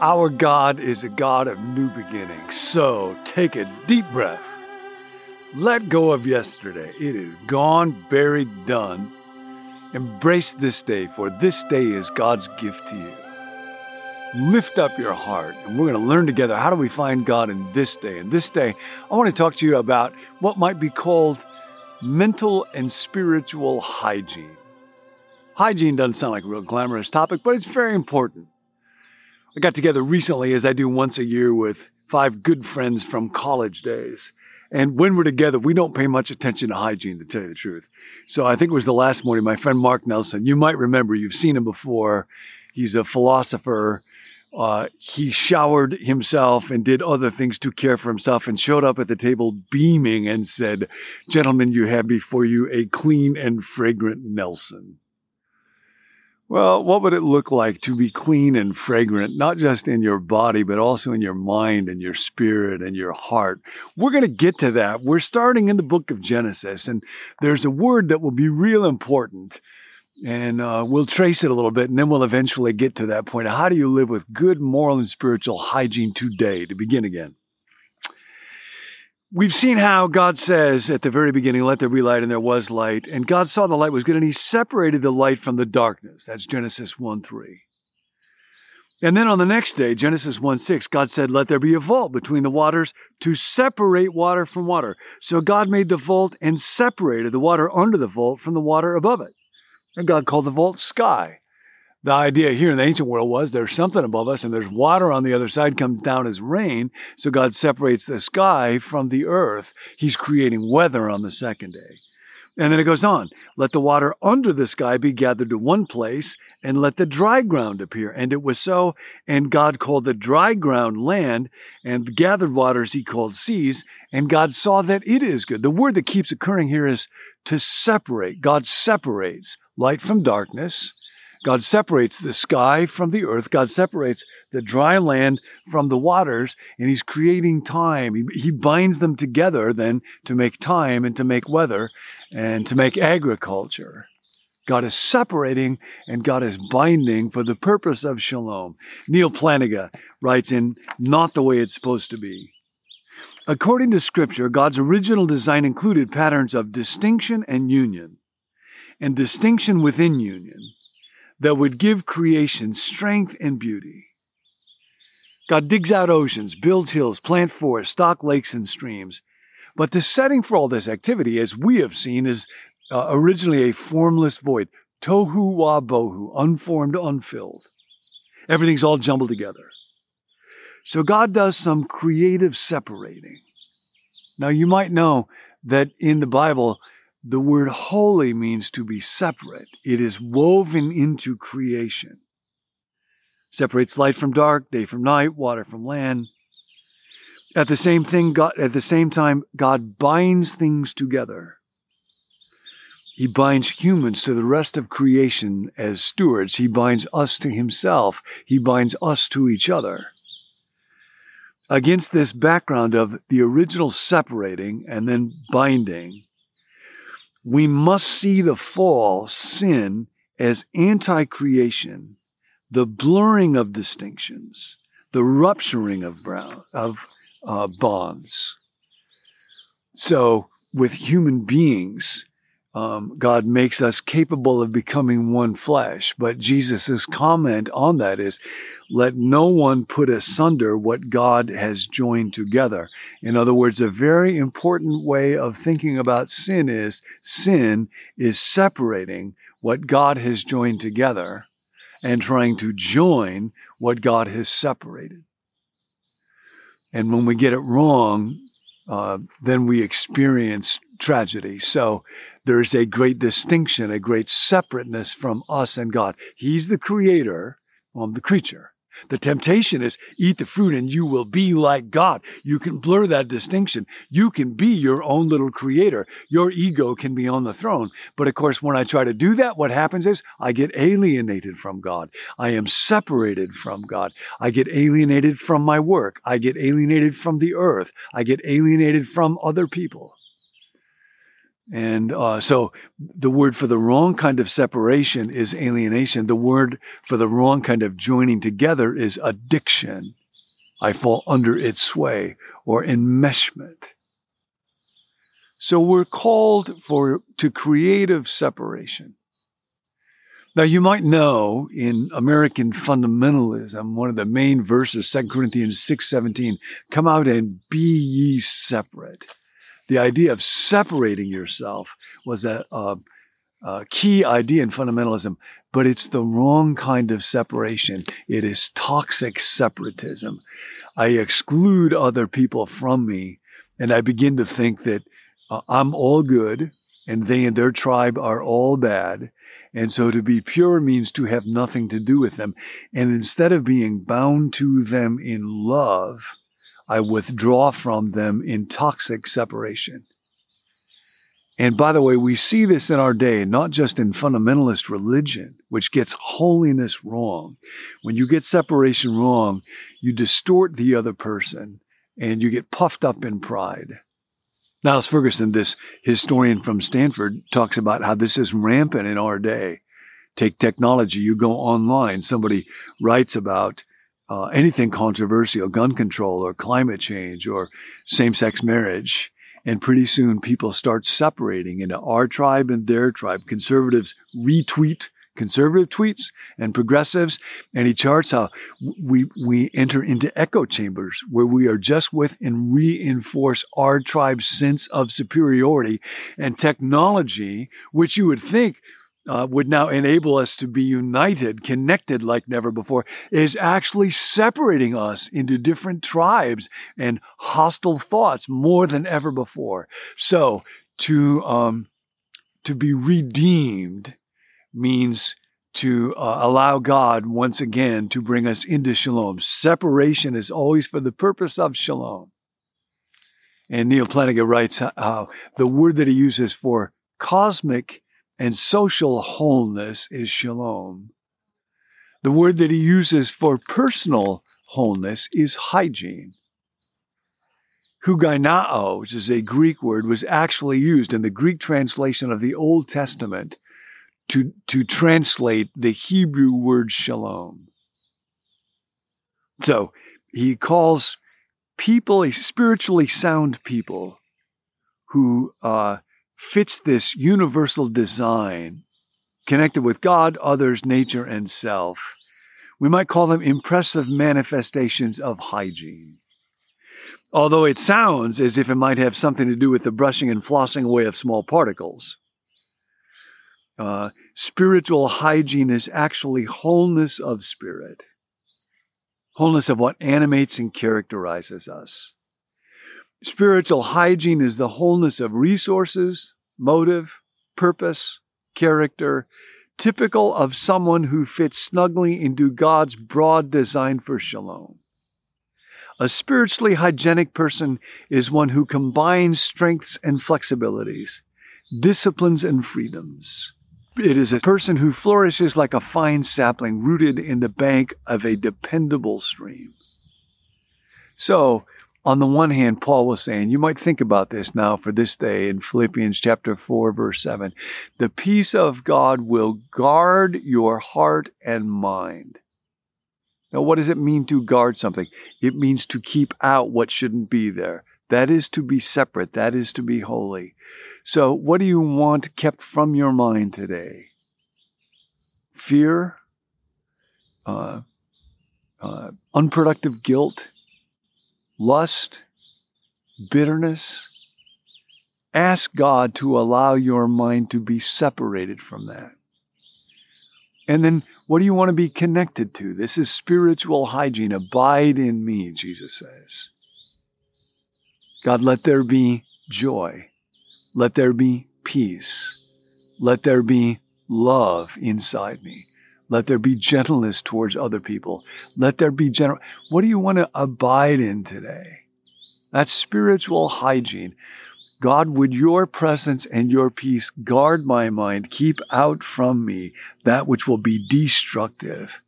Our God is a God of new beginnings. So take a deep breath. Let go of yesterday. It is gone, buried, done. Embrace this day, for this day is God's gift to you. Lift up your heart, and we're going to learn together how do we find God in this day. And this day, I want to talk to you about what might be called mental and spiritual hygiene. Hygiene doesn't sound like a real glamorous topic, but it's very important. I got together recently, as I do once a year, with five good friends from college days. And when we're together, we don't pay much attention to hygiene, to tell you the truth. So I think it was the last morning, my friend Mark Nelson, you might remember, you've seen him before. He's a philosopher. Uh, he showered himself and did other things to care for himself and showed up at the table beaming and said, Gentlemen, you have before you a clean and fragrant Nelson. Well, what would it look like to be clean and fragrant, not just in your body, but also in your mind and your spirit and your heart? We're going to get to that. We're starting in the book of Genesis, and there's a word that will be real important. And uh, we'll trace it a little bit, and then we'll eventually get to that point. How do you live with good moral and spiritual hygiene today to begin again? We've seen how God says at the very beginning, let there be light, and there was light. And God saw the light was good, and he separated the light from the darkness. That's Genesis 1 3. And then on the next day, Genesis 1 6, God said, Let there be a vault between the waters to separate water from water. So God made the vault and separated the water under the vault from the water above it. And God called the vault sky the idea here in the ancient world was there's something above us and there's water on the other side comes down as rain. So God separates the sky from the earth. He's creating weather on the second day. And then it goes on. Let the water under the sky be gathered to one place and let the dry ground appear. And it was so. And God called the dry ground land and the gathered waters he called seas. And God saw that it is good. The word that keeps occurring here is to separate. God separates light from darkness God separates the sky from the earth. God separates the dry land from the waters, and He's creating time. He, he, binds them together then to make time and to make weather and to make agriculture. God is separating and God is binding for the purpose of shalom. Neal Plantinga writes in Not the Way It's Supposed to Be. According to Scripture, God's original design included patterns of distinction and union, and distinction within union that would give creation strength and beauty. God digs out oceans, builds hills, plant forests, stock lakes and streams. But the setting for all this activity, as we have seen, is uh, originally a formless void. Tohu wa bohu, unformed, unfilled. Everything's all jumbled together. So God does some creative separating. Now you might know that in the Bible, the word holy means to be separate. It is woven into creation. Separates light from dark, day from night, water from land. At the same thing, God, at the same time, God binds things together. He binds humans to the rest of creation as stewards. He binds us to himself. He binds us to each other. Against this background of the original separating and then binding, we must see the fall, sin, as anti creation, the blurring of distinctions, the rupturing of, brown, of uh, bonds. So, with human beings, um, God makes us capable of becoming one flesh. But Jesus' comment on that is, let no one put asunder what God has joined together. In other words, a very important way of thinking about sin is sin is separating what God has joined together and trying to join what God has separated. And when we get it wrong, uh, then we experience tragedy. So there's a great distinction, a great separateness from us and God. He's the creator, I'm the creature. The temptation is eat the fruit and you will be like God. You can blur that distinction. You can be your own little creator. Your ego can be on the throne. But of course, when I try to do that, what happens is I get alienated from God. I am separated from God. I get alienated from my work. I get alienated from the earth. I get alienated from other people. And uh, so the word for the wrong kind of separation is alienation. The word for the wrong kind of joining together is addiction. I fall under its sway or enmeshment. So we're called for to creative separation. Now you might know in American fundamentalism, one of the main verses, 2 Corinthians 6:17, come out and be ye separate. The idea of separating yourself was a, a, a key idea in fundamentalism, but it's the wrong kind of separation. It is toxic separatism. I exclude other people from me, and I begin to think that uh, I'm all good and they and their tribe are all bad. And so to be pure means to have nothing to do with them. And instead of being bound to them in love, I withdraw from them in toxic separation. And by the way, we see this in our day, not just in fundamentalist religion, which gets holiness wrong. When you get separation wrong, you distort the other person and you get puffed up in pride. Niall Ferguson, this historian from Stanford, talks about how this is rampant in our day. Take technology, you go online, somebody writes about uh, anything controversial, gun control or climate change or same sex marriage. And pretty soon people start separating into our tribe and their tribe. Conservatives retweet conservative tweets and progressives. And he charts how we, we enter into echo chambers where we are just with and reinforce our tribe's sense of superiority and technology, which you would think uh, would now enable us to be united, connected like never before, is actually separating us into different tribes and hostile thoughts more than ever before. So to um, to be redeemed means to uh, allow God once again to bring us into shalom. Separation is always for the purpose of shalom. And Neal Plantinga writes how the word that he uses for cosmic and social wholeness is shalom. The word that he uses for personal wholeness is hygiene. Hugienao, which is a Greek word, was actually used in the Greek translation of the Old Testament to, to translate the Hebrew word shalom. So he calls people, spiritually sound people who uh, fits this universal design connected with God, others, nature, and self. We might call them impressive manifestations of hygiene. Although it sounds as if it might have something to do with the brushing and flossing away of small particles. Uh, spiritual hygiene is actually wholeness of spirit, wholeness of what animates and characterizes us. Spiritual hygiene is the wholeness of resources, motive, purpose, character, typical of someone who fits snugly into God's broad design for shalom. A spiritually hygienic person is one who combines strengths and flexibilities, disciplines and freedoms. It is a person who flourishes like a fine sapling rooted in the bank of a dependable stream. So, on the one hand, Paul was saying, you might think about this now for this day in Philippians chapter 4, verse 7. The peace of God will guard your heart and mind. Now, what does it mean to guard something? It means to keep out what shouldn't be there. That is to be separate. That is to be holy. So, what do you want kept from your mind today? Fear, uh, uh, unproductive guilt, lust, bitterness. Ask God to allow your mind to be separated from that. And then, what do you want to be connected to? This is spiritual hygiene. Abide in me, Jesus says. God, let there be joy let there be peace. Let there be love inside me. Let there be gentleness towards other people. Let there be gentle. What do you want to abide in today? That's spiritual hygiene. God, would your presence and your peace guard my mind, keep out from me that which will be destructive.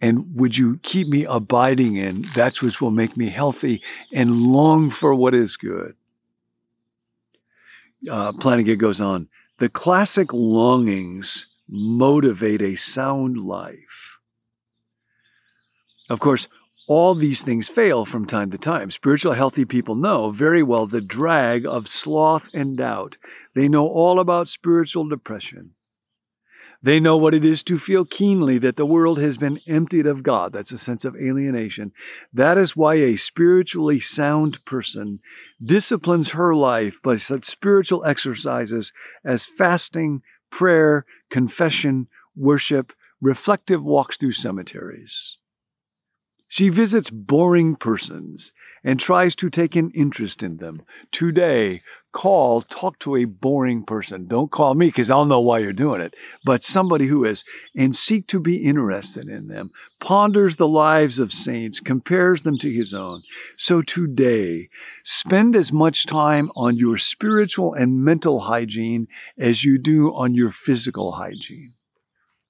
And would you keep me abiding in that which will make me healthy and long for what is good? Uh, Plantinga goes on the classic longings motivate a sound life. Of course, all these things fail from time to time. Spiritual healthy people know very well the drag of sloth and doubt. They know all about spiritual depression. They know what it is to feel keenly that the world has been emptied of God. That's a sense of alienation. That is why a spiritually sound person disciplines her life by such spiritual exercises as fasting, prayer, confession, worship, reflective walks through cemeteries. She visits boring persons and tries to take an interest in them. Today, call, talk to a boring person. Don't call me because I'll know why you're doing it, but somebody who is, and seek to be interested in them, ponders the lives of saints, compares them to his own. So today, spend as much time on your spiritual and mental hygiene as you do on your physical hygiene.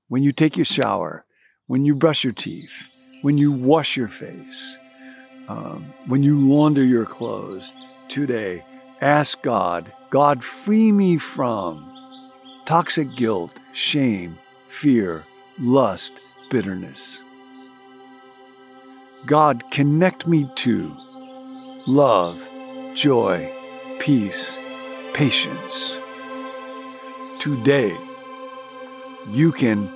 When you take your shower, when you brush your teeth, when you wash your face, um, when you launder your clothes today, ask God, God, free me from toxic guilt, shame, fear, lust, bitterness. God, connect me to love, joy, peace, patience. Today, you can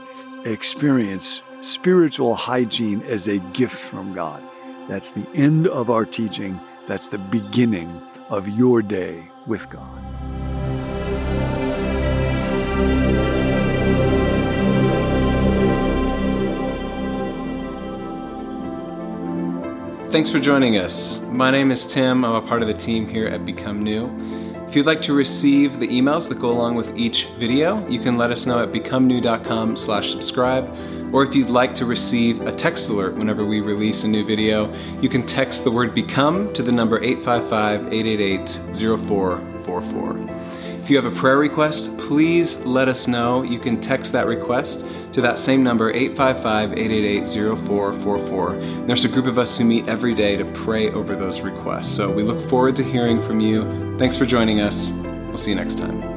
experience spiritual hygiene as a gift from God. That's the end of our teaching. That's the beginning of your day with God. Thanks for joining us. My name is Tim. I'm a part of the team here at Become New. If you'd like to receive the emails that go along with each video, you can let us know at becomenew.com slash subscribe. Or if you'd like to receive a text alert whenever we release a new video, you can text the word become to the number 855-888-0444. If you have a prayer request, please let us know. You can text that request to that same number, 855 888 0444. There's a group of us who meet every day to pray over those requests. So we look forward to hearing from you. Thanks for joining us. We'll see you next time.